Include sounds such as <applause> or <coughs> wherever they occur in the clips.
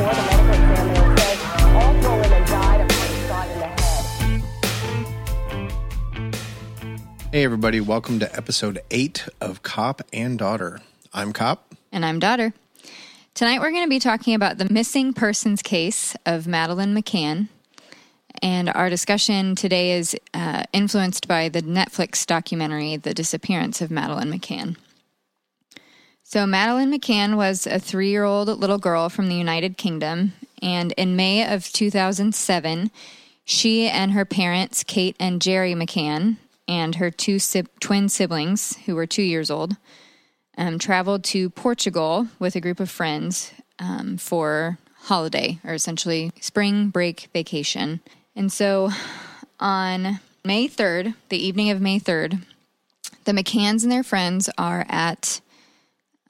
before the medical examiner says all four women died of being shot in the head. Hey, everybody, welcome to episode eight of Cop and Daughter. I'm Cop. And I'm Daughter. Tonight we're going to be talking about the missing persons case of Madeleine McCann. And our discussion today is uh, influenced by the Netflix documentary, The Disappearance of Madeleine McCann. So, Madeleine McCann was a three year old little girl from the United Kingdom. And in May of 2007, she and her parents, Kate and Gerry McCann, and her two si- twin siblings, who were two years old, um, traveled to Portugal with a group of friends um, for holiday, or essentially spring break vacation. And so on May 3rd, the evening of May 3rd, the McCanns and their friends are at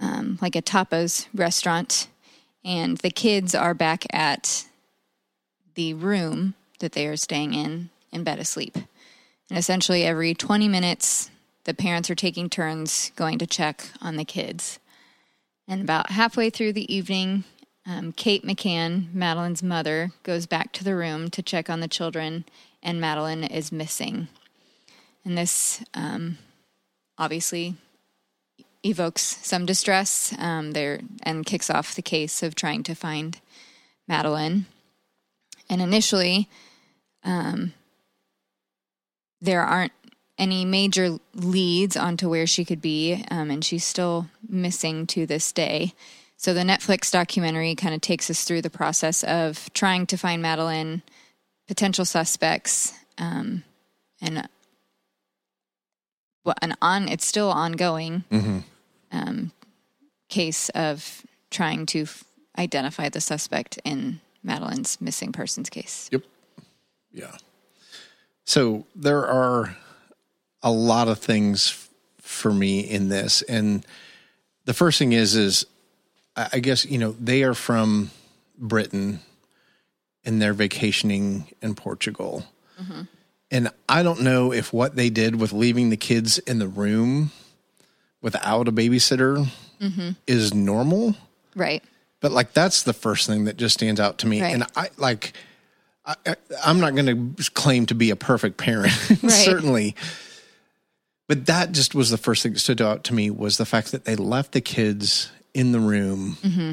um, like a tapas restaurant, and the kids are back at the room that they are staying in in bed asleep. And essentially, every 20 minutes, the parents are taking turns going to check on the kids. And about halfway through the evening, um, Kate McCann, Madeleine's mother, goes back to the room to check on the children, and Madeleine is missing. And this um, obviously evokes some distress um, there and kicks off the case of trying to find Madeleine. And initially, um, there aren't any major leads onto where she could be, um, and she's still missing to this day. So the Netflix documentary kind of takes us through the process of trying to find Madeleine, potential suspects, um, and well, an on it's still ongoing um, case of trying to f- identify the suspect in Madeleine's missing persons case. Yep. Yeah. So there are a lot of things f- for me in this. And the first thing is, is I I guess, you know, they are from Britain and they're vacationing in Portugal. And I don't know if what they did with leaving the kids in the room without a babysitter is normal Right. but like that's the first thing that just stands out to me Right. and i like I, i'm not going to claim to be a perfect parent <laughs> certainly but that just was the first thing that stood out to me was the fact that they left the kids in the room Mm-hmm.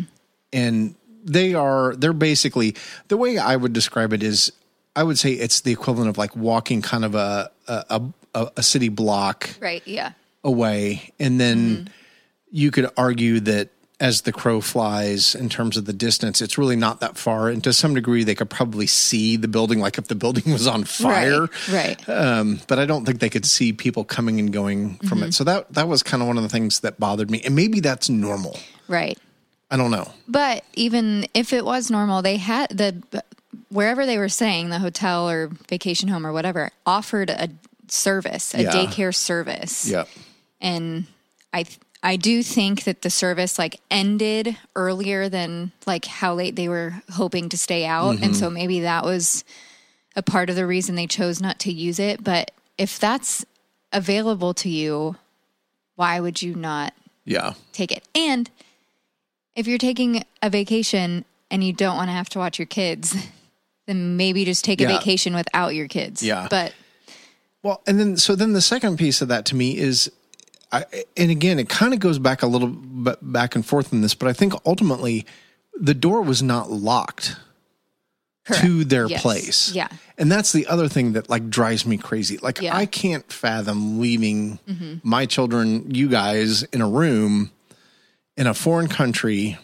and they are they're basically the way i would describe it is i would say it's the equivalent of like walking kind of a a, a, a city block Right. Yeah. Away and then Mm-hmm. you could argue that as the crow flies in terms of the distance it's really not that far and to some degree they could probably see the building like if the building <laughs> was on fire Right. Right. um, but i don't think they could see people coming and going from Mm-hmm. it so that that was kind of one of the things that bothered me and maybe that's normal Right. i don't know But even if it was normal, they had the wherever they were staying, the hotel or vacation home or whatever, offered a service, a Yeah. daycare service. yeah and I I do think that the service like ended earlier than like how late they were hoping to stay out, and Mm-hmm. so maybe that was a part of the reason they chose not to use it. But if that's available to you, why would you not yeah take it? And if you're taking a vacation and you don't want to have to watch your kids, then maybe just take a vacation without your kids. Yeah. But Well, and then so then the second piece of that to me is, I, and again, it kind of goes back a little bit back and forth in this, but I think ultimately the door was not locked to their Yes. place. Yeah. and that's the other thing that like drives me crazy. Like Yeah. Mm-hmm. I can't fathom leaving my children, you guys, in a room in a foreign country.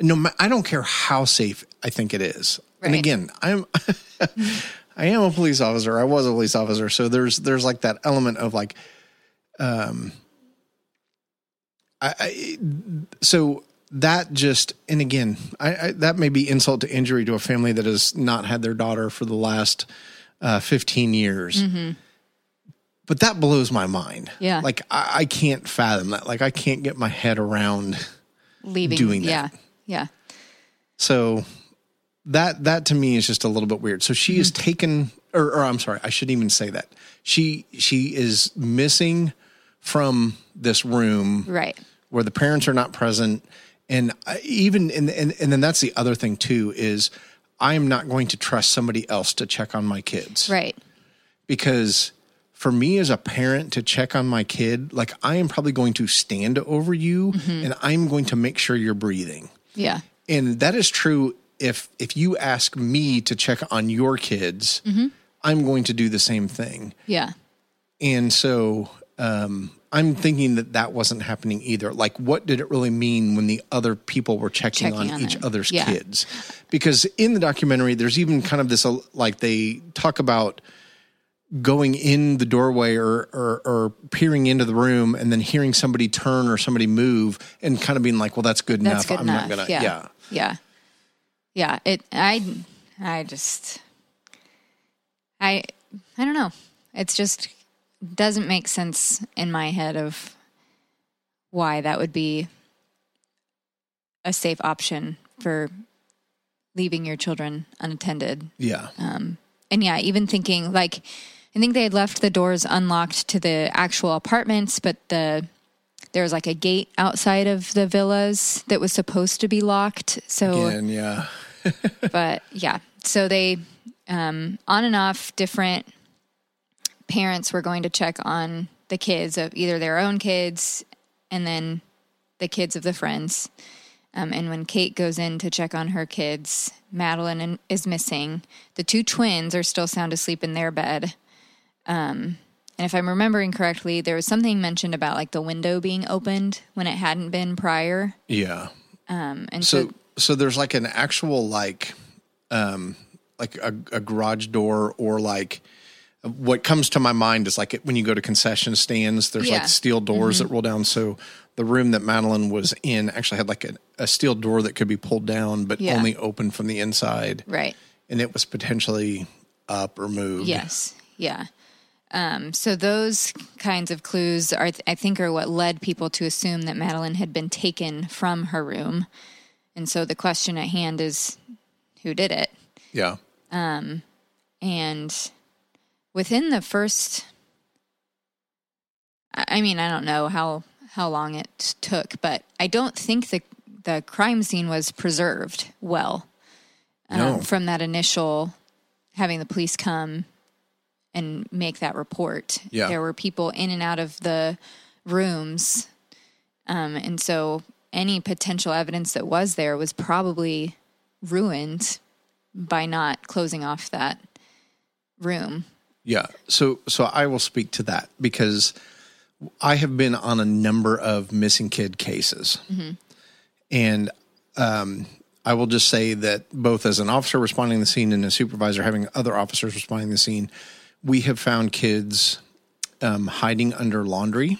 No, I don't care how safe I think it is. And again, I'm. <laughs> I am a police officer. I was a police officer, so there's there's like that element of like, um, I, I so that just and again, I, I that may be insult to injury to a family that has not had their daughter for the last uh, 15 years. But that blows my mind. Yeah. like I, I can't fathom that. Like I can't get my head around. leaving. Doing that. Yeah. Yeah. So that that to me is just a little bit weird. So she is taken, or, or I'm sorry, I shouldn't even say that. She she is missing from this room Right. where the parents are not present, And even and, and and then that's the other thing too is I am not going to trust somebody else to check on my kids Right. because for me as a parent to check on my kid, like I am probably going to stand over you mm-hmm. and I'm going to make sure you're breathing. Yeah. And that is true if if you ask me to check on your kids, mm-hmm. I'm going to do the same thing. Yeah. And so um, I'm thinking that that wasn't happening either. Like, what did it really mean when the other people were checking, Checking on, on each them. other's Yeah. kids? Because in the documentary, there's even kind of this, uh, like, they talk about going in the doorway or, or, or peering into the room and then hearing somebody turn or somebody move and kind of being like, well, that's good That's enough. good I'm enough. not to, yeah. yeah. Yeah. Yeah. It, I, I just, I, I don't know. It's just doesn't make sense in my head of why that would be a safe option for leaving your children unattended. Yeah. And yeah, even thinking like, I think they had left the doors unlocked to the actual apartments, but the there was like a gate outside of the villas that was supposed to be locked. So, Again, yeah. <laughs> but yeah, so they um, on and off different parents were going to check on the kids of either their own kids and then the kids of the friends. Um, and when Kate goes in to check on her kids, Madeleine is missing. The two twins are still sound asleep in their bed. Um, and if I'm remembering correctly, there was something mentioned about like the window being opened when it hadn't been prior. Yeah. Um, and so, So, so there's like an actual, like, um, like a, a garage door or like, what comes to my mind is like when you go to concession stands, there's Yeah. Mm-hmm. like steel doors that roll down. So the room that Madeleine was in actually had like a, a steel door that could be pulled down, but Yeah. only open from the inside. right. And it was potentially up or moved. Yes. Yeah. Um, so those kinds of clues are, I think, are what led people to assume that Madeleine had been taken from her room. And so the question at hand is, who did it? Yeah. Um, And within the first, I mean, I don't know how how long it took, but I don't think the the crime scene was preserved well um, No. from that initial having the police come and make that report. Yeah. There were people in and out of the rooms. Um, and so any potential evidence that was there was probably ruined by not closing off that room. Yeah. So so I will speak to that because I have been on a number of missing kid cases. And um, I will just say that both as an officer responding to the scene and a supervisor having other officers responding to the scene, we have found kids um, hiding under laundry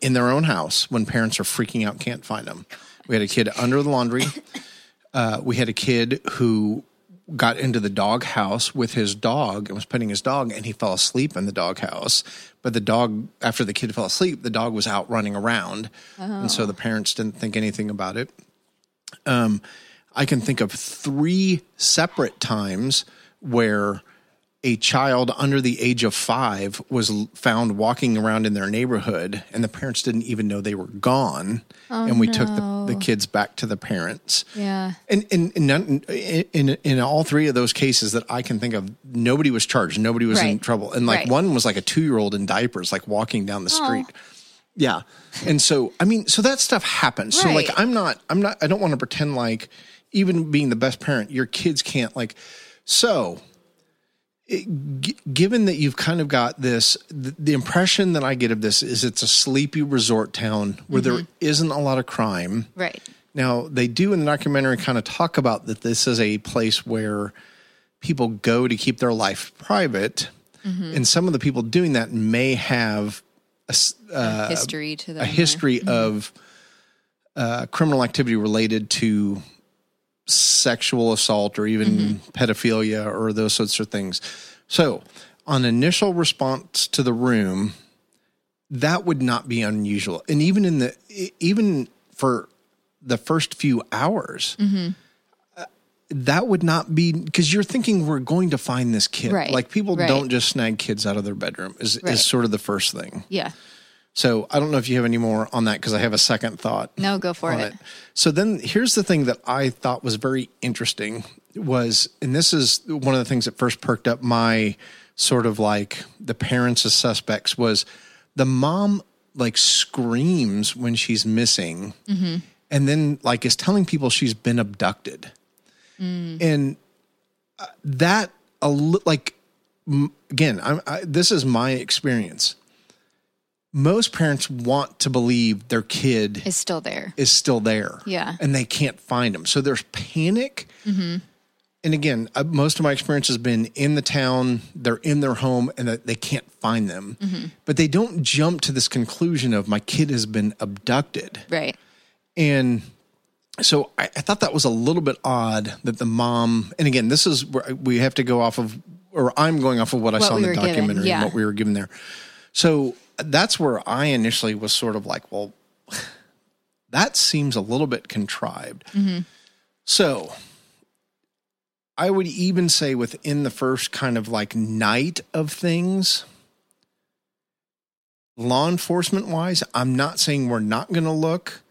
in their own house when parents are freaking out, can't find them. We had a kid under the laundry. <coughs> Uh, we had a kid who got into the dog house with his dog and was petting his dog and he fell asleep in the dog house but the dog after the kid fell asleep the dog was out running around. And so the parents didn't think anything about it. Um, i can think of three separate times where a child under the age of five was found walking around in their neighborhood and the parents didn't even know they were gone oh, and we took the, the kids back to the parents Yeah. and in in, none, in in in all three of those cases that I can think of, nobody was charged. Nobody was in trouble. And like Right. one was like a two year old in diapers, like walking down the street. Yeah. And so I mean, so that stuff happens. So like I'm not I'm not I don't want to pretend like even being the best parent, your kids can't like so g- given that you've kind of got this the, the impression that I get of this is it's a sleepy resort town where there isn't a lot of crime. Right. Now, they do in the documentary kind of talk about that this is a place where people go to keep their life private. And some of the people doing that may have a, uh, history to them. a history of uh, criminal activity related to sexual assault or even pedophilia or those sorts of things. So, on initial response to the room, that would not be unusual. And even in the even for the first few hours, Mm-hmm. uh, that would not be because you're thinking we're going to find this kid. Right, Like people right. don't just snag kids out of their bedroom. Is Right. is sort of the first thing. Yeah. So I don't know if you have any more on that because I have a second thought. No, go for on it. So then here's the thing that I thought was very interesting was, and this is one of the things that first perked up my sort of like the parents as suspects was the mom like screams when she's missing and then like is telling people she's been abducted. And uh, that a li- like again, I'm, I, this is my experience. Most parents want to believe their kid Is still there. is still there. Yeah. And they can't find them. So there's panic. And again, uh, most of my experience has been in the town, they're in their home, and that they can't find them. But they don't jump to this conclusion of my kid has been abducted. Right. And so I, I thought that was a little bit odd that the mom, and again, this is where we have to go off of, or I'm going off of what I What saw in we the documentary yeah. and what we were given there. So that's where I initially was sort of like, well, <laughs> that seems a little bit contrived. Mm-hmm. So I would even say within the first kind of like night of things, law enforcement wise, I'm not saying we're not going to look,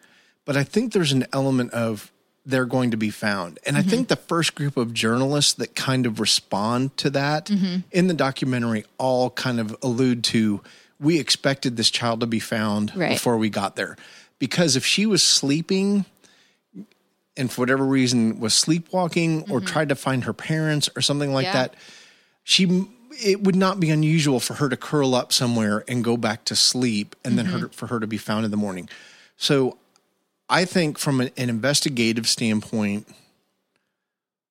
but I think there's an element of they're going to be found. And I think the first group of journalists that kind of respond to that in the documentary all kind of allude to we expected this child to be found Right. before we got there. Because if she was sleeping and for whatever reason was sleepwalking or mm-hmm. tried to find her parents or something like Yeah. that, she it would not be unusual for her to curl up somewhere and go back to sleep and then her, mm-hmm. for her to be found in the morning. So I think from an, an investigative standpoint,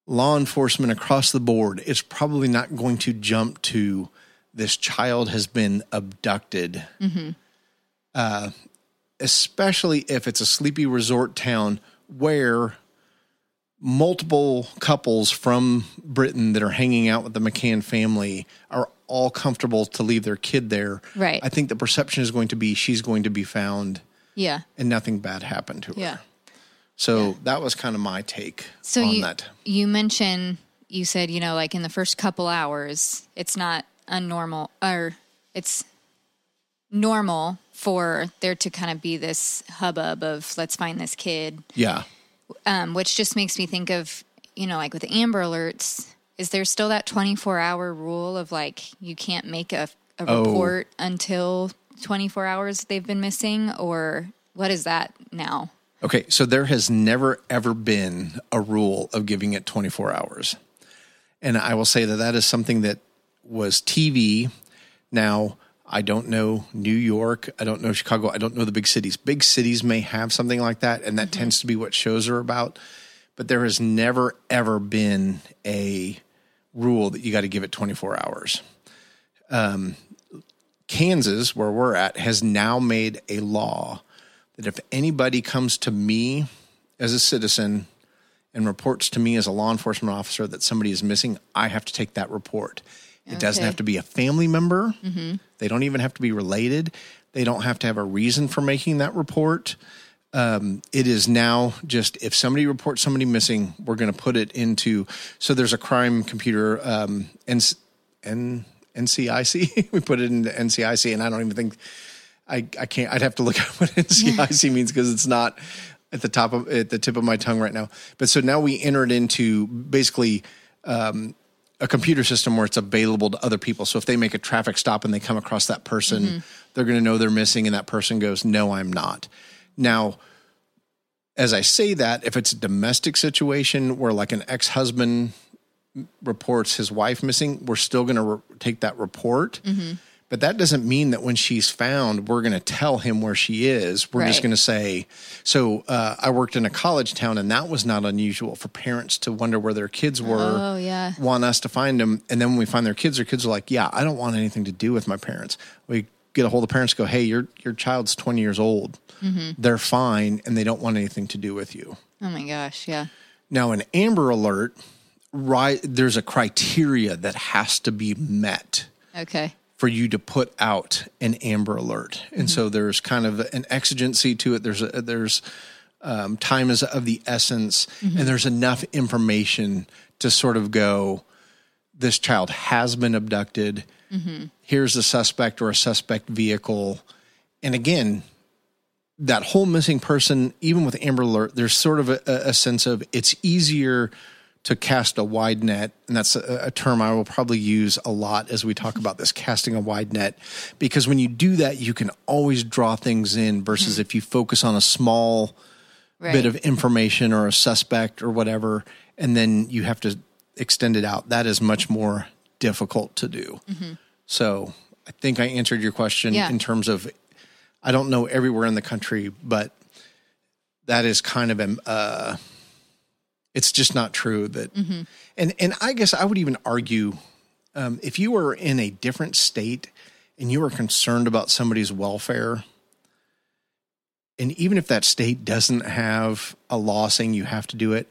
law enforcement across the board is probably not going to jump to this child has been abducted. Uh, especially if it's a sleepy resort town where multiple couples from Britain that are hanging out with the McCann family are all comfortable to leave their kid there. Right. I think the perception is going to be she's going to be found Yeah. and nothing bad happened to her. Yeah. So that was kind of my take So on you that. you mentioned you said you know like in the first couple hours it's not unnormal or it's normal for there to kind of be this hubbub of let's find this kid Yeah. um, which just makes me think of you know like with Amber Alerts is there still that 24 hour rule of like you can't make a, a Oh. report until 24 hours they've been missing or what is that now Okay, so there has never ever been a rule of giving it 24 hours. And I will say that that is something that was TV. Now, I don't know New York, I don't know Chicago, I don't know the big cities. Big cities may have something like that, and that mm-hmm. tends to be what shows are about. But there has never ever been a rule that you got to give it 24 hours. Um, Kansas, where we're at, has now made a law that if anybody comes to me as a citizen and reports to me as a law enforcement officer that somebody is missing, I have to take that report. It doesn't have to be a family member. They don't even have to be related. They don't have to have a reason for making that report. Um, it is now just if somebody reports somebody missing, we're going to put it into. So there's a crime computer, um, N, N, NCIC. <laughs> we put it into NCIC, and I don't even think I, I can't. I'd have to look <laughs> up what NCIC means because it's not at the top of at the tip of my tongue right now. But so now we enter it into basically um, a computer system where it's available to other people. So if they make a traffic stop and they come across that person, mm-hmm. they're going to know they're missing, and that person goes, "No, I'm not." Now, as I say that, if it's a domestic situation where like an ex husband reports his wife missing, we're still going to re- take that report. Mm-hmm. But that doesn't mean that when she's found, we're going to tell him where she is. We're just going to say, so uh, I worked in a college town, and that was not unusual for parents to wonder where their kids were, Oh, yeah. want us to find them. And then when we find their kids, their kids are like, yeah, I don't want anything to do with my parents. We get a hold of parents, go, hey, your, your child's 20 years old. They're fine, and they don't want anything to do with you. oh my gosh yeah Now, an Amber Alert, right? There's a criteria that has to be met okay for you to put out an Amber Alert, and so mm-hmm. there's kind of an exigency to it. There's a, there's um, time is of the essence, and mm-hmm. there's enough information to sort of go. This child has been abducted. Mm-hmm. Here's a suspect or a suspect vehicle, And again, that whole missing person, even with Amber Alert, there's sort of a, a sense of it's easier to cast a wide net. And that's a, a term I will probably use a lot as we talk about this casting a wide net. Because when you do that, you can always draw things in versus if you focus on a small Right. bit of information or a suspect or whatever, and then you have to extend it out. That is much more difficult to do. So I think I answered your question Yeah. in terms of I don't know everywhere in the country, but that is kind of a uh, it's just not true that mm-hmm. and and I guess I would even argue um, if you were in a different state and you were concerned about somebody's welfare and even if that state doesn't have a law saying you have to do it,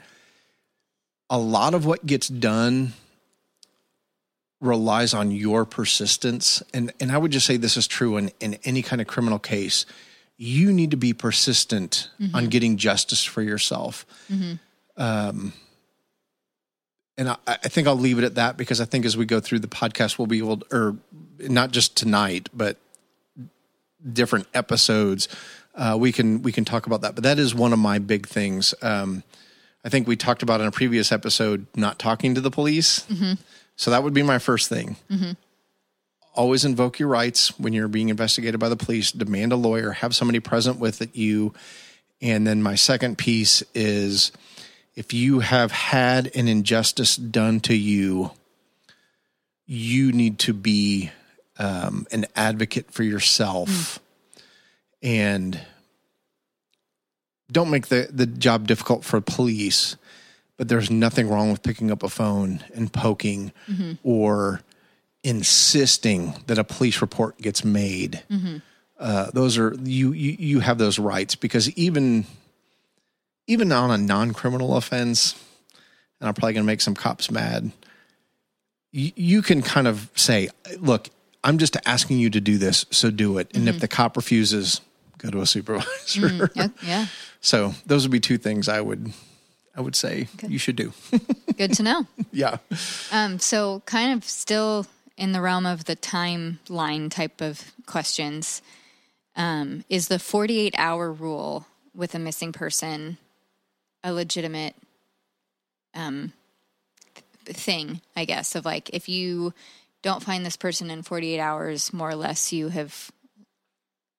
a lot of what gets done relies on your persistence. And and I would just say this is true in, in any kind of criminal case. You need to be persistent on mm-hmm. getting justice for yourself. Mm-hmm. Um, and I, I think I'll leave it at that because I think as we go through the podcast, we'll be able, to, or not just tonight, but different episodes, uh, we can we can talk about that. But that is one of my big things. Um, I think we talked about in a previous episode not talking to the police. So that would be my first thing. Always invoke your rights when you're being investigated by the police. Demand a lawyer. Have somebody present with you. And then my second piece is if you have had an injustice done to you, you need to be um, an advocate for yourself. And don't make the, the job difficult for police but there's nothing wrong with picking up a phone and poking or insisting that a police report gets made. Uh, those are you, you you have those rights because even even on a non-criminal offense and i'm probably going to make some cops mad you, you can kind of say look i'm just asking you to do this so do it. And if the cop refuses go to a supervisor. Yeah, yeah. <laughs> so those would be two things i would i would say you should do. <laughs> Good to know. <laughs> yeah. Um, so, kind of still in the realm of the timeline type of questions, um, is the 48 hour rule with a missing person a legitimate um, th- thing, I guess, of like if you don't find this person in 48 hours, more or less, you have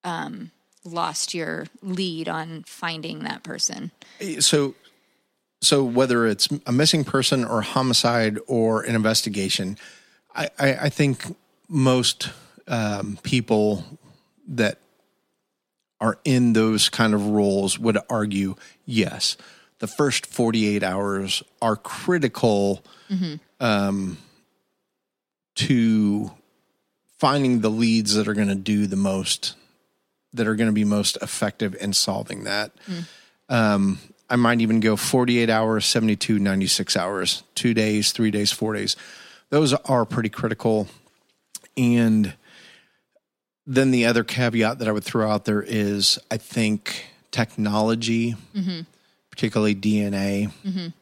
um, lost your lead on finding that person. so so whether it's a missing person or homicide or an investigation i i, I think most um, people that are in those kind of roles would argue yes the first 48 hours are critical um, to finding the leads that are going to do the most that are going to be most effective in solving that um, I might even go 48 hours, 72, 96 hours, two days, three days, four days. Those are pretty critical. And then the other caveat that I would throw out there is I think technology, particularly DNA,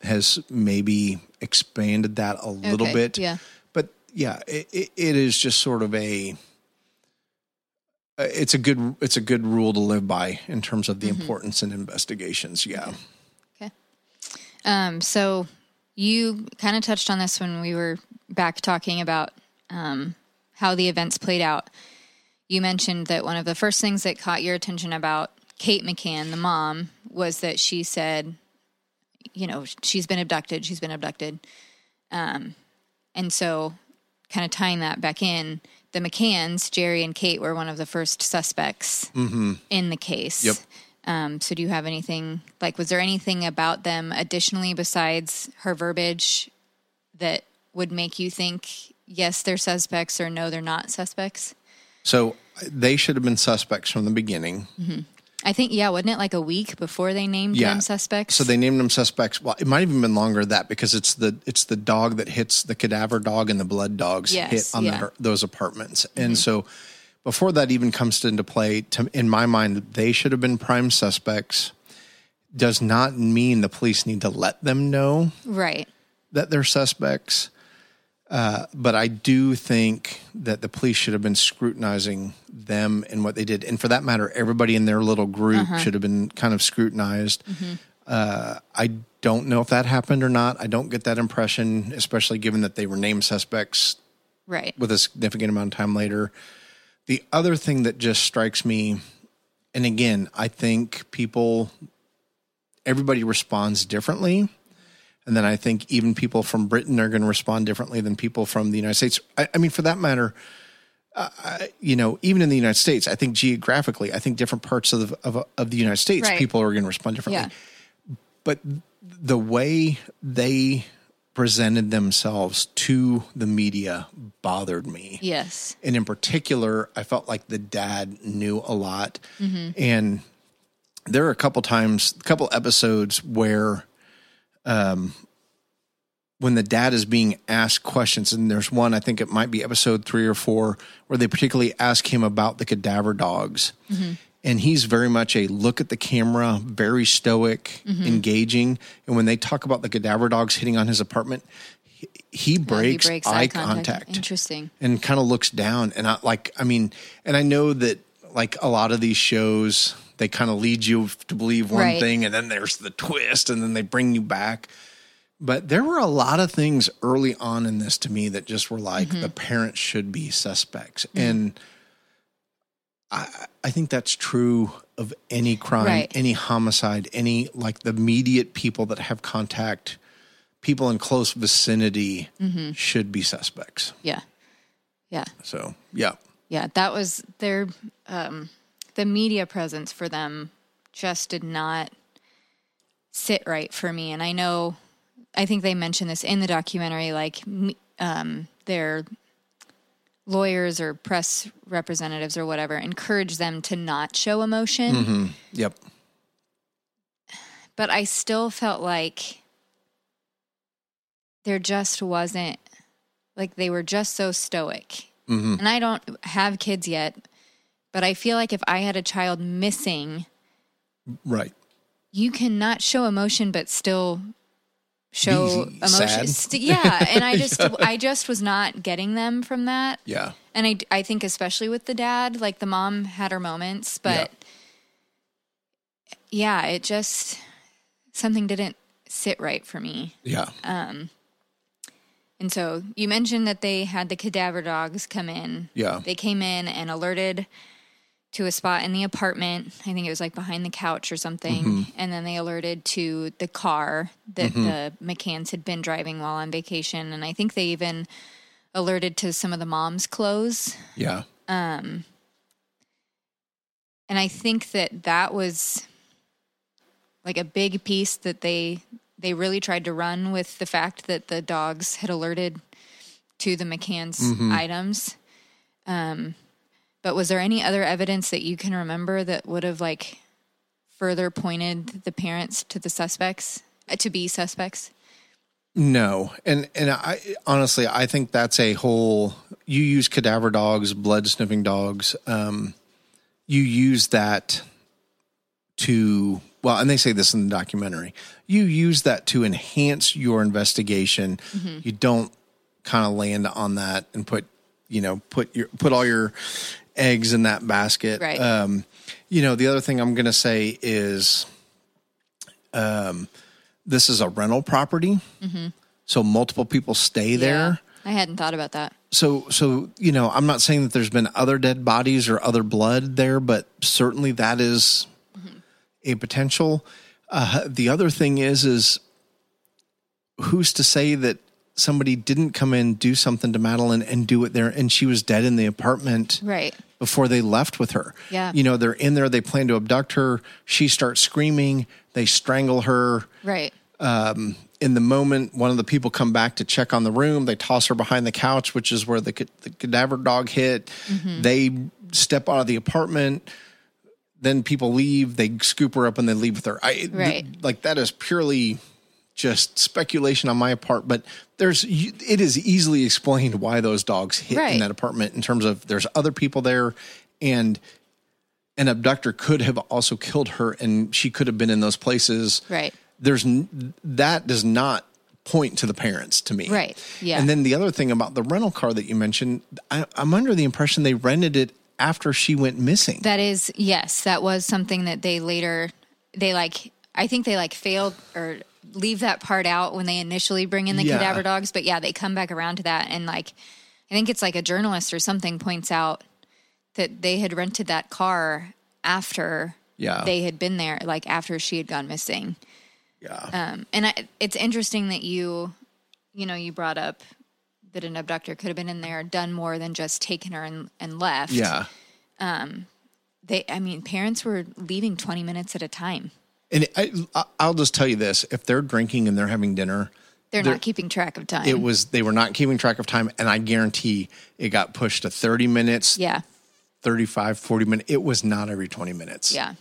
has maybe expanded that a little Okay, bit. yeah. But yeah, it, it, it is just sort of a uh, it's a good it's a good rule to live by in terms of the importance in investigations. Yeah. Okay. Um, so you kind of touched on this when we were back talking about um, how the events played out. You mentioned that one of the first things that caught your attention about Kate McCann, the mom, was that she said, you know, she's been abducted. She's been abducted. Um, and so, kind of tying that back in, the McCanns, Gerry and Kate, were one of the first suspects in the case. Yep. Um, so, do you have anything like? Was there anything about them additionally besides her verbiage that would make you think yes, they're suspects or no, they're not suspects? So they should have been suspects from the beginning. I think yeah, wasn't it like a week before they named Yeah. them suspects? So they named them suspects. Well, it might have even been longer than that because it's the it's the dog that hits the cadaver dog and the blood dogs Yes, hit on yeah. the, those apartments. And mm-hmm. so before that even comes into play, to, in my mind, they should have been prime suspects. Does not mean the police need to let them know right. that they're suspects. Uh, but I do think that the police should have been scrutinizing them and what they did, and for that matter, everybody in their little group should have been kind of scrutinized. Uh, I don't know if that happened or not. I don't get that impression, especially given that they were named suspects Right. with a significant amount of time later. The other thing that just strikes me, and again, I think people, everybody responds differently. And then I think even people from Britain are going to respond differently than people from the United States. I, I mean, for that matter, uh, you know, even in the United States, I think geographically, I think different parts of the, of, of the United States, Right. people are going to respond differently Yeah. but the way they presented themselves to the media bothered me. Yes. And in particular, I felt like the dad knew a lot. And there are a couple times, a couple episodes where um when the dad is being asked questions, and there's one, I think it might be episode three or four, where they particularly ask him about the cadaver dogs. And he's very much a look at the camera, very stoic, engaging. And when they talk about the cadaver dogs hitting on his apartment, he, he breaks, he breaks eye contact Interesting. and kind of looks down and I like I mean and I know that like a lot of these shows they kind of lead you to believe one Right. thing and then there's the twist and then they bring you back but there were a lot of things early on in this to me that just were like Mm-hmm. the parents should be suspects and I I think that's true of any crime Right. any homicide any like the immediate people that have contact people in close vicinity Mm-hmm. should be suspects Yeah. Yeah. so yeah Yeah. That was their, um, the media presence for them just did not sit right for me. And I know, I think they mentioned this in the documentary, like, um, their lawyers or press representatives or whatever encourage them to not show emotion. Yep. but I still felt like there just wasn't like they were just so stoic. And I don't have kids yet, but I feel like if I had a child missing, Right. you cannot show emotion but still show Be emotion. St- yeah, and I <laughs> just I just was not getting them from that. Yeah. And I, I think especially with the dad, like the mom had her moments, but yeah, it just something didn't sit right for me. Yeah. Um. And so you mentioned that they had the cadaver dogs come in. Yeah. They came in and alerted to a spot in the apartment. I think it was like behind the couch or something. Mm-hmm. And then they alerted to the car that the McCanns had been driving while on vacation. And I think they even alerted to some of the mom's clothes. yeah. Um, And I think that that was like a big piece that they they really tried to run with the fact that the dogs had alerted to the McCann's items. Um, but was there any other evidence that you can remember that would have like further pointed the parents to the suspects uh, to be suspects? No. And and I honestly I think that's a whole you use cadaver dogs, blood sniffing dogs. Um you use that to well, and they say this in the documentary. You use that to enhance your investigation. You don't kind of land on that and put, you know, put your put all your eggs in that basket. Right. Um, you know, the other thing I'm going to say is, um, this is a rental property, so multiple people stay there. I hadn't thought about that. So, so you know, I'm not saying that there's been other dead bodies or other blood there, but certainly that is a potential. Uh, the other thing is, is who's to say that somebody didn't come in, do something to Madeleine, and do it there, and she was dead in the apartment Right. before they left with her. Yeah. You know, they're in there, they plan to abduct her. She starts screaming, they strangle her. Right. Um, in the moment, one of the people come back to check on the room. They toss her behind the couch, which is where the, the cadaver dog hit. Mm-hmm. They step out of the apartment. Then people leave. They scoop her up and they leave with her. I, th- like that is purely just speculation on my part, but there's it is easily explained why those dogs hit Right. in that apartment in terms of there's other people there and an abductor could have also killed her and she could have been in those places Right. there's that does not point to the parents to me. Right. Yeah. And then the other thing about the rental car that you mentioned, I, I'm under the impression they rented it after she went missing. That is, yes, that was something that they later, they like, I think they like failed or leave that part out when they initially bring in the Yeah. cadaver dogs. But yeah, they come back around to that. And like, I think it's like a journalist or something points out that they had rented that car after Yeah. they had been there, like after she had gone missing. yeah. Um, and I, it's interesting that you, you know, you brought up that an abductor could have been in there, done more than just taken her and, and left. yeah. Um, They, I mean, parents were leaving 20 minutes at a time. And I, I'll just tell you this: if they're drinking and they're having dinner, They're, They're- not keeping track of time. it was they were not keeping track of time, and I guarantee it got pushed to thirty minutes, yeah. 35, 40 minutes. It was not every twenty minutes. Yeah.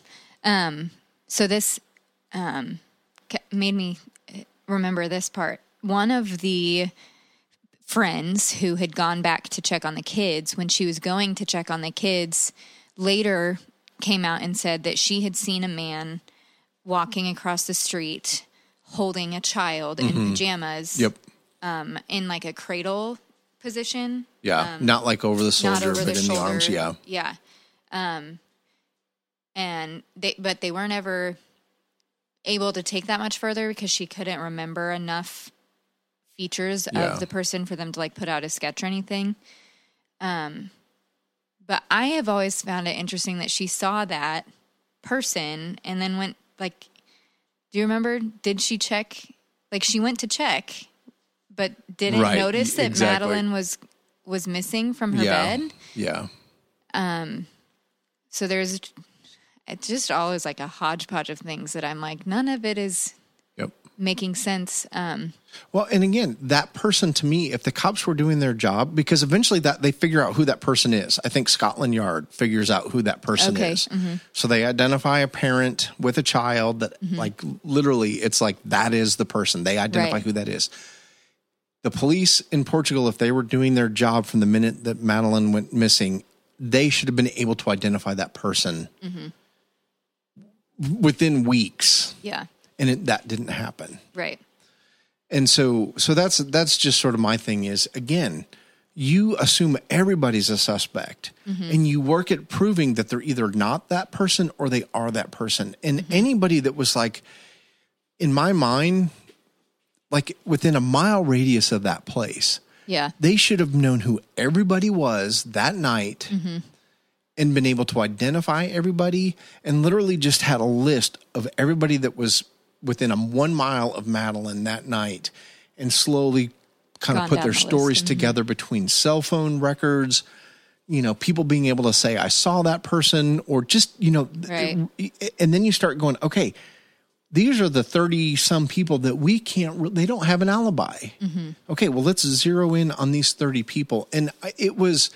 Um, so this um, made me remember this part. One of the friends who had gone back to check on the kids, when she was going to check on the kids, later came out and said that she had seen a man walking across the street holding a child in pajamas Yep. um, in like a cradle position. Yeah. not like over the shoulder, over but the in shoulder. the arms. Yeah. yeah. Um, and they, but they weren't ever able to take that much further because she couldn't remember enough features Yeah. of the person for them to like put out a sketch or anything. Um, but I have always found it interesting that she saw that person and then went like, do you remember? Did she check? Like she went to check, but didn't Right, notice that exactly. Madeleine was was missing from her yeah. bed. Yeah. Um so there's it's just always like a hodgepodge of things that I'm like, none of it is. Making sense. Um, Well, and again, that person to me, if the cops were doing their job, because eventually that they figure out who that person is. I think Scotland Yard figures out who that person Okay, is. Mm-hmm. So they identify a parent with a child that, mm-hmm. like, literally, it's like that is the person. They identify Right. who that is. The police in Portugal, if they were doing their job from the minute that Madeleine went missing, they should have been able to identify that person mm-hmm. within weeks, yeah, and it, that didn't happen. Right. and so so that's that's just sort of my thing is again you assume everybody's a suspect mm-hmm. and you work at proving that they're either not that person or they are that person. And mm-hmm. anybody that was like in my mind like within a mile radius of that place Yeah, they should have known who everybody was that night mm-hmm. and been able to identify everybody and literally just had a list of everybody that was within a one mile of Madeleine that night and slowly kind Gone of put their the list. stories Mhm. together between cell phone records you know people being able to say i saw that person or just you know Right. and then you start going okay these are the 30 some people that we can't re- they don't have an alibi okay well let's zero in on these 30 people and it was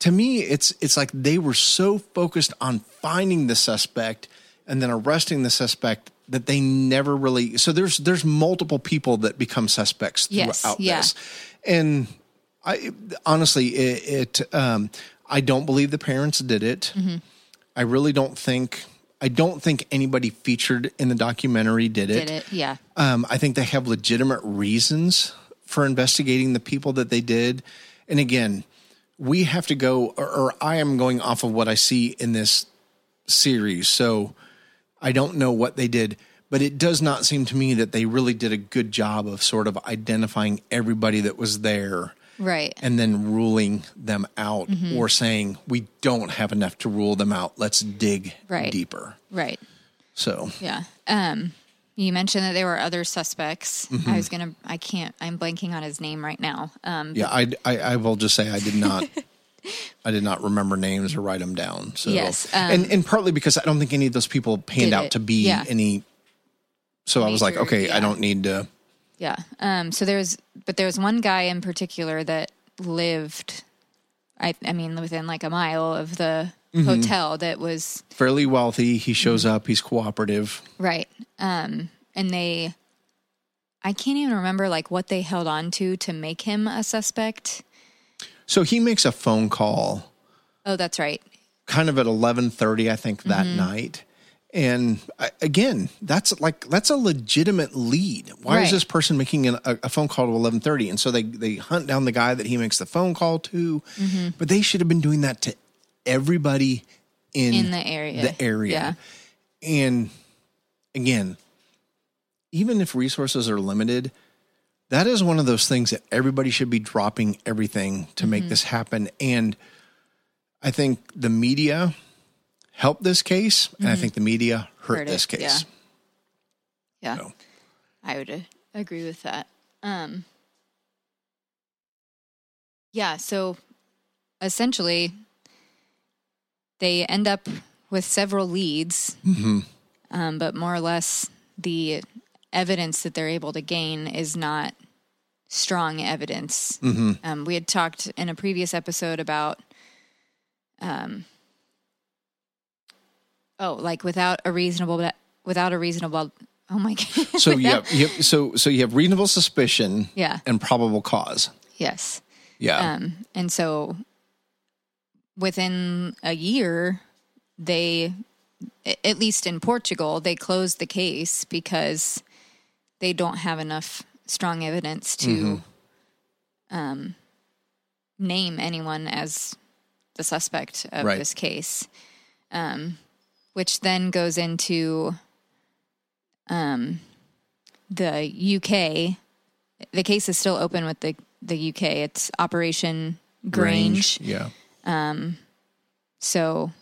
to me it's it's like they were so focused on finding the suspect and then arresting the suspect that they never really so there's there's multiple people that become suspects Yes, throughout yeah. this and i honestly it, it um i don't believe the parents did it Mm-hmm. i really don't think i don't think anybody featured in the documentary did it, did it? Yeah, um, I think they have legitimate reasons for investigating the people that they did. And again, we have to go, or, or I am going off of what I see in this series. So I don't know what they did, but it does not seem to me that they really did a good job of sort of identifying everybody that was there right. and then ruling them out Mm-hmm. or saying, we don't have enough to rule them out. Let's dig Right. deeper. Right. So, Yeah. Um, you mentioned that there were other suspects. Mm-hmm. I was gonna. I can't. I'm blanking on his name right now. Um, Yeah, I, I, I will just say I did not, <laughs> I did not remember names or write them down. So, Yes, um, and and partly because I don't think any of those people panned out it, to be yeah. any. So I was like, Major, okay, I don't need to. Yeah. Um, so there's, but there's one guy in particular that lived, I, I mean, within like a mile of the Mm-hmm. hotel that was Fairly wealthy. He shows Mm-hmm. up. He's cooperative. right. Um, and they, I can't even remember like what they held on to to make him a suspect. So he makes a phone call, Oh, that's right. kind of at eleven thirty, I think, that Mm-hmm. night, And again, that's like that's a legitimate lead. Why Right. is this person making an, a, a phone call to eleven thirty? And so they they hunt down the guy that he makes the phone call to. Mm-hmm. But they should have been doing that to everybody in In the area. The area. Yeah. And again, even if resources are limited, that is one of those things that everybody should be dropping everything to make Mm-hmm. this happen. And I think the media helped this case, and I think the media hurt, Mm-hmm. Hurt this case. yeah. Yeah. So. I would uh, agree with that. Um, yeah, so essentially, they end up with several leads, um, but more or less, the evidence that they're able to gain is not strong evidence. Um, we had talked in a previous episode about, um, oh, like without a reasonable, without a reasonable, oh my god, <laughs> So you have, you have so so you have reasonable suspicion yeah, and probable cause. yes. Yeah. Um, and so within a year, they, at least in Portugal, they closed the case because they don't have enough strong evidence to um, name anyone as the suspect of Right. this case. Um, which then goes into um, the UK. The case is still open with the, the UK. It's Operation Grange. Yeah. Um, So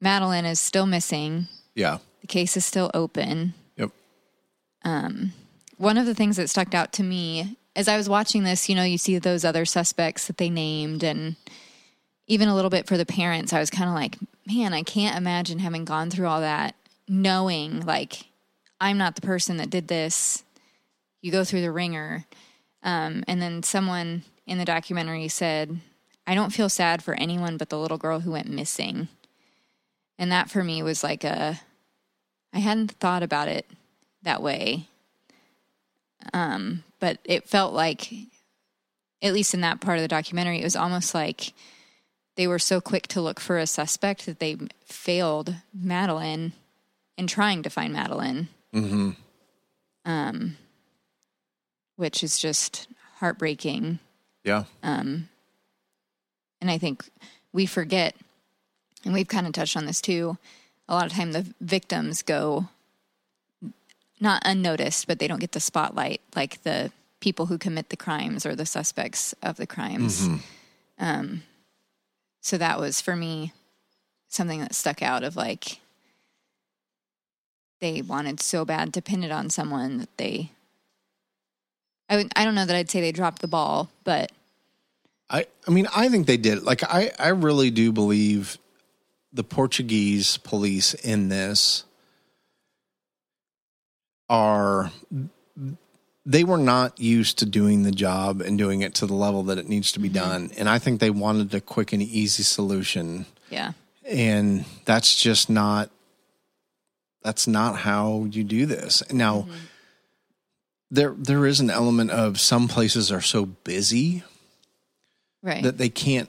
Madeleine is still missing. Yeah. The case is still open. Yep. One of the things that stuck out to me as I was watching this, you know, you see those other suspects that they named, and even a little bit for the parents, I was kind of like, man, I can't imagine having gone through all that, knowing like I'm not the person that did this. You go through the wringer. Um, and then someone in the documentary said, I don't feel sad for anyone but the little girl who went missing. And that for me was like a, I hadn't thought about it that way. Um, but it felt like, at least in that part of the documentary, it was almost like they were so quick to look for a suspect that they failed Madeleine in trying to find Madeleine. Mm-hmm. Um, which is just heartbreaking. Yeah. Um, and I think we forget, and we've kind of touched on this too. A lot of time, the victims go not unnoticed, but they don't get the spotlight like the people who commit the crimes or the suspects of the crimes. Um, so that was for me something that stuck out of like they wanted so bad to pin it on someone that they. I, would- I don't know that I'd say they dropped the ball, but I I mean I think they did. Like I I really do believe the Portuguese police in this are they were not used to doing the job and doing it to the level that it needs to be mm-hmm. done. And I think they wanted a quick and easy solution. yeah. And that's just not that's not how you do this. Now mm-hmm. there there is an element of some places are so busy Right. that they can't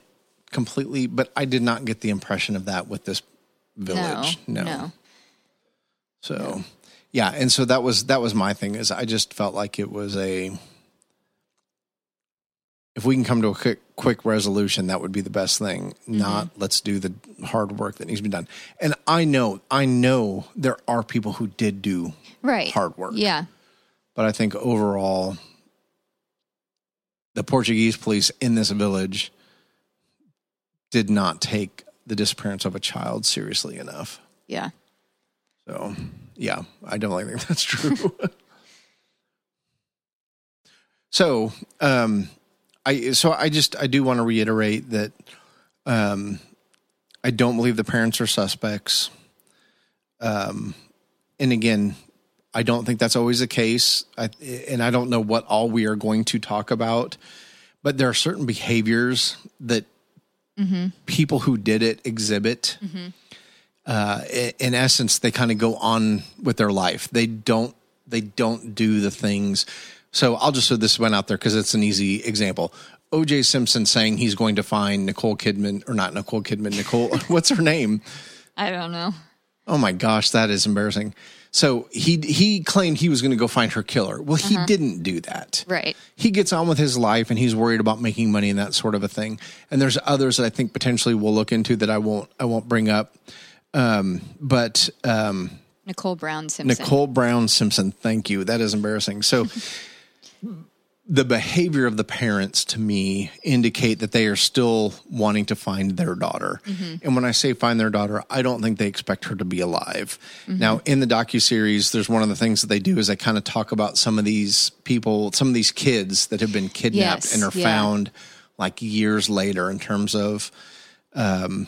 completely but i did not get the impression of that with this village no, no. so yeah and so that was that was my thing is i just felt like it was a if we can come to a quick quick resolution that would be the best thing mm-hmm. not let's do the hard work that needs to be done and i know i know there are people who did do Right. hard work. Yeah. but i think overall the portuguese police in this village did not take the disappearance of a child seriously enough Yeah. so yeah i definitely think <laughs> that's true. So um i so i just i do want to reiterate that um i don't believe the parents are suspects. Um and again i don't think that's always the case. I, and i don't know what all we are going to talk about but there are certain behaviors that people who did it exhibit uh, in essence, they kind of go on with their life. They don't they don't do the things. So I'll just throw this one out there because it's an easy example. O.J. Simpson saying he's going to find Nicole Kidman or not Nicole Kidman, Nicole. <laughs> what's her name? I don't know. Oh my gosh, that is embarrassing. So he he claimed he was going to go find her killer. Well, he didn't do that. Right. He gets on with his life and he's worried about making money and that sort of a thing. And there's others that I think potentially we'll look into that I won't I won't bring up. Um, but um, Nicole Brown Simpson. Nicole Brown Simpson, thank you. That is embarrassing. So <laughs> the behavior of the parents to me indicate that they are still wanting to find their daughter. And when I say find their daughter, I don't think they expect her to be alive. Now, in the docuseries, there's one of the things that they do is they kind of talk about some of these people, some of these kids that have been kidnapped Yes, and are yeah. found like years later in terms of um,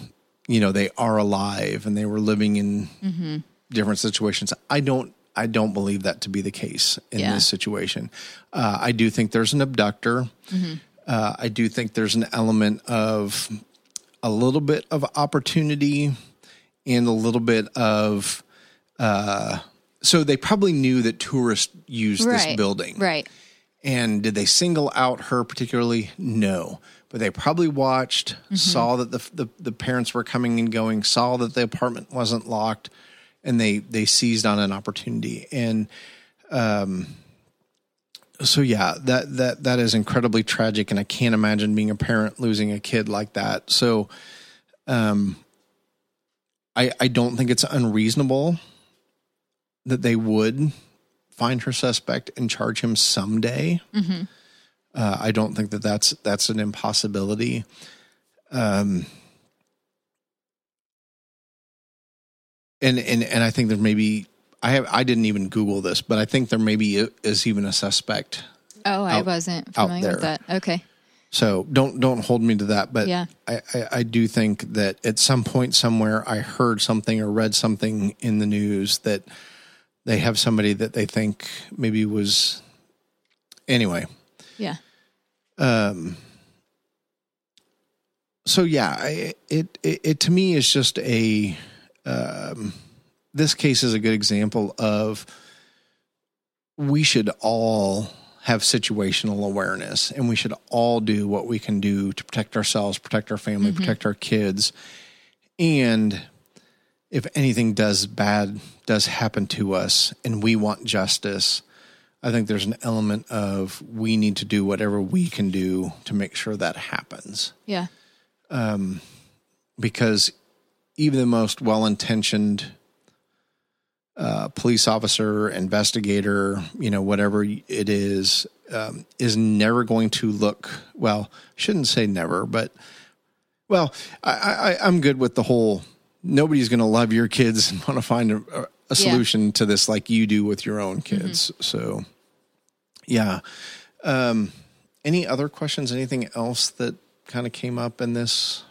you know, they are alive and they were living in Mm-hmm. different situations. I don't I don't believe that to be the case in Yeah. this situation. Uh, I do think there's an abductor. Mm-hmm. Uh, I do think there's an element of a little bit of opportunity and a little bit of. Uh, so they probably knew that tourists used right. this building, Right. and did they single out her particularly? No. But they probably watched, saw that the, the the parents were coming and going, saw that the apartment wasn't locked, and they they seized on an opportunity. And um, so yeah, that that that is incredibly tragic, and I can't imagine being a parent losing a kid like that. So, um, I I don't think it's unreasonable that they would find her suspect and charge him someday. Uh, I don't think that that's that's an impossibility. Um, and and and I think there maybe I have I didn't even Google this, but I think there maybe is even a suspect. Oh, I Out- wasn't familiar with that. Okay. So don't don't hold me to that, but Yeah. I, I, I do think that at some point somewhere I heard something or read something in the news that they have somebody that they think maybe was anyway. Yeah. Um. So yeah, I, it, it it to me is just a. Um, this case is a good example of. We should all have situational awareness, and we should all do what we can do to protect ourselves, protect our family, protect our kids, and if anything does bad does happen to us, and we want justice. I think there's an element of we need to do whatever we can do to make sure that happens. Yeah. Because even the most well intentioned uh, police officer, investigator, you know, whatever it is, um, is never going to look well. Shouldn't say never, but well, I, I, I'm good with the whole. Nobody's going to love your kids and <laughs> want to find a, a Yeah. Mm-hmm. solution to this like you do with your own kids. So, yeah. Um, any other questions? Anything else that kind of came up in this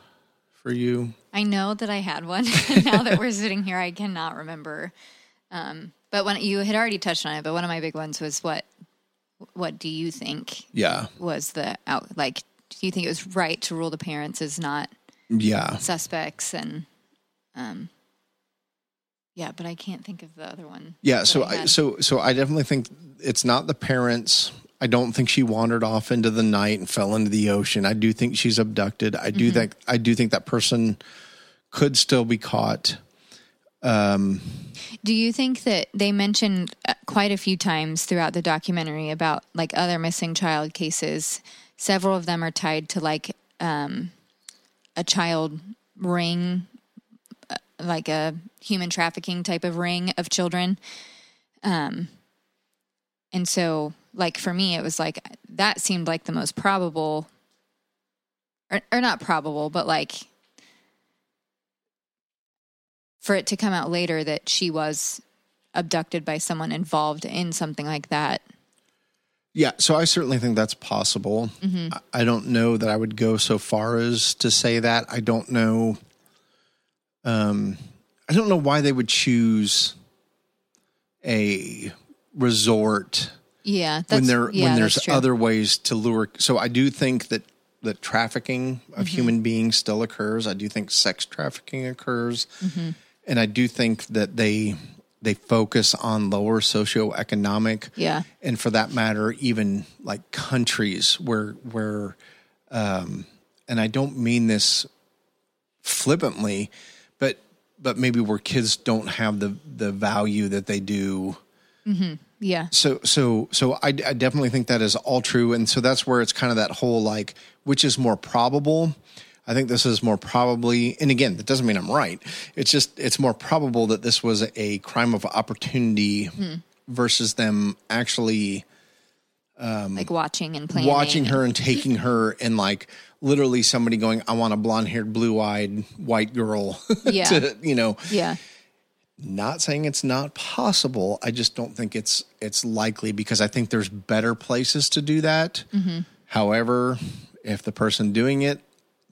for you? I know that I had one. <laughs> now that we're sitting here, I cannot remember. Um, but when you had already touched on it, but one of my big ones was what what do you think Yeah. was the out like do you think it was right to rule the parents as not Yeah. suspects and um yeah, but I can't think of the other one. Yeah, so I I, so so I definitely think it's not the parents. I don't think she wandered off into the night and fell into the ocean. I do think she's abducted. I do think I do think that person could still be caught. Do you think that they mentioned uh, quite a few times throughout the documentary about like other missing child cases? Several of them are tied to like um, a child ring, like a human trafficking type of ring of children. Um, and so, like for me, it was like that seemed like the most probable, or, or not probable, but like for it to come out later that she was abducted by someone involved in something like that. Yeah, so I certainly think that's possible. I, I don't know that I would go so far as to say that. I don't know. Um, I don't know why they would choose a resort Yeah, that's, when there yeah, when there's other ways to lure. So I do think that that trafficking of Mm-hmm. human beings still occurs. I do think sex trafficking occurs, Mm-hmm. and I do think that they they focus on lower socioeconomic Yeah, and for that matter, even like countries where where, um, and I don't mean this flippantly, but maybe where kids don't have the the value that they do. Mm-hmm. Yeah. so so so I, I definitely think that is all true. And so that's where it's kind of that whole like which is more probable? I think this is more probably and again that doesn't mean i'm right. It's just it's more probable that this was a crime of opportunity mm-hmm. versus them actually um, like watching and planning. watching her and taking her and like literally somebody going i want a blonde haired blue eyed white girl. <laughs> Yeah. to you know. Yeah. not saying it's not possible. I just don't think it's it's likely because i think there's better places to do that. However if the person doing it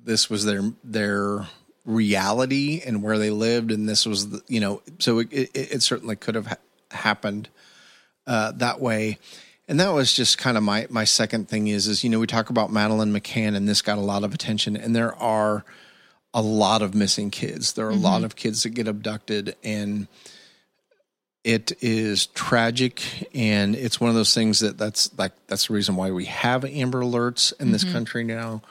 this was their their reality and where they lived and this was the, you know so it, it, it certainly could have ha- happened uh, that way and that was just kind of my my second thing is is you know we talk about madeleine mccann and this got a lot of attention and there are a lot of missing kids. There are a lot of kids that get abducted, and it is tragic. And it's one of those things that that's like that's the reason why we have Amber Alerts in this country now.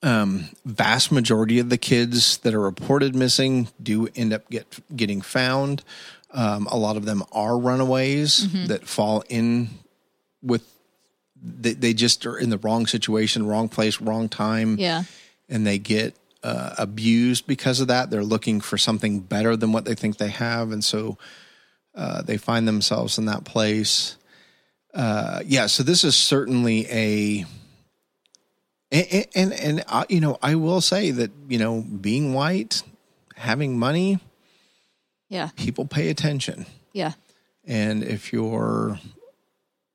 Um, vast majority of the kids that are reported missing do end up get getting found. Um, a lot of them are runaways that fall in with they, they just are in the wrong situation, wrong place, wrong time Yeah. and they get uh, abused because of that. They're looking for something better than what they think they have, and so uh, they find themselves in that place. Uh, yeah, so this is certainly a. And and, and uh, you know, I will say that you know, being white, having money, Yeah. people pay attention. Yeah. And if you're,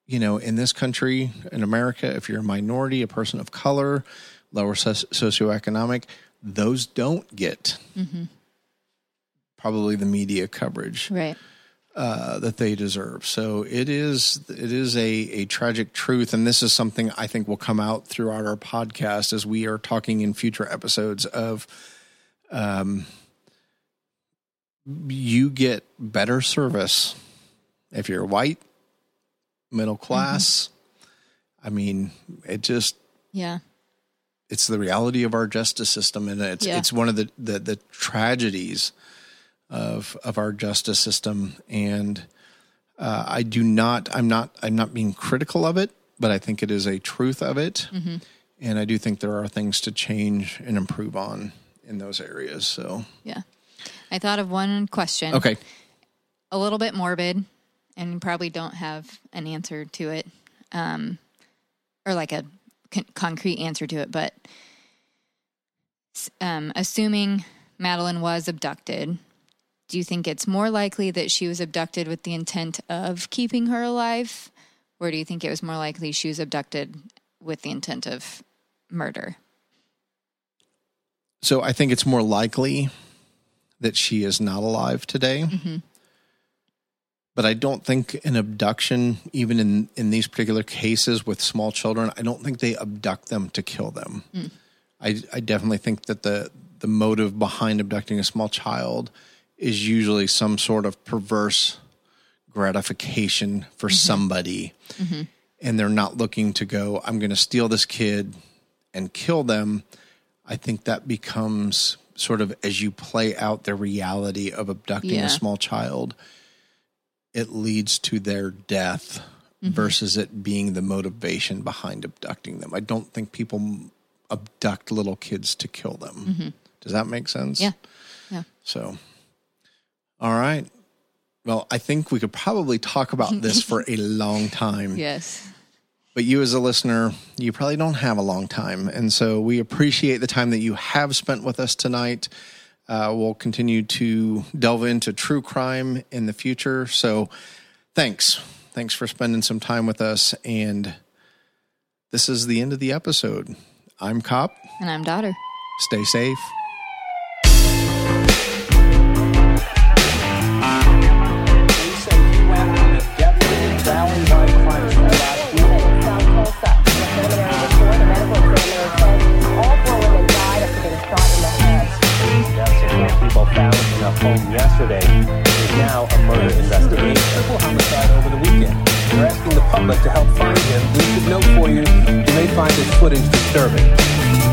you know, in this country, in America, if you're a minority, a person of color, lower soci- socioeconomic, those don't get probably the media coverage Right. uh, that they deserve. So it is it is a, a tragic truth, and this is something I think will come out throughout our podcast as we are talking in future episodes of. Um, you get better service if you're white, middle class. I mean, it just Yeah. it's the reality of our justice system and it's Yeah. it's one of the, the the tragedies of of our justice system and uh, I do not I'm not I'm not being critical of it but I think it is a truth of it Mm-hmm. and I do think there are things to change and improve on in those areas so Yeah. I thought of one question. okay a little bit morbid and you probably don't have an answer to it um, or like a con- concrete answer to it but um, assuming madeleine was abducted do you think it's more likely that she was abducted with the intent of keeping her alive or do you think it was more likely she was abducted with the intent of murder so I think it's more likely that she is not alive today mm-hmm. but I don't think an abduction, even in, in these particular cases with small children, I don't think they abduct them to kill them. Mm. I, I definitely think that the, the motive behind abducting a small child is usually some sort of perverse gratification for mm-hmm. somebody. Mm-hmm. And they're not looking to go, I'm going to steal this kid and kill them. I think that becomes sort of as you play out the reality of abducting Yeah. a small child it leads to their death Mm-hmm. versus it being the motivation behind abducting them. I don't think people abduct little kids to kill them. Does that make sense? Mm-hmm. Yeah. Yeah. So, all right. Well, I think we could probably talk about <laughs> this for a long time. yes But you, as a listener, you probably don't have a long time. And so we appreciate the time that you have spent with us tonight. Uh, we'll continue to delve into true crime in the future. So thanks. Thanks for spending some time with us. And this is the end of the episode. I'm Cop. and i'm daughter Stay safe. People found in a home yesterday. There's now a murder investigation. Triple homicide over the weekend. They're asking the public to help find him. We should note for you, you may find this footage disturbing.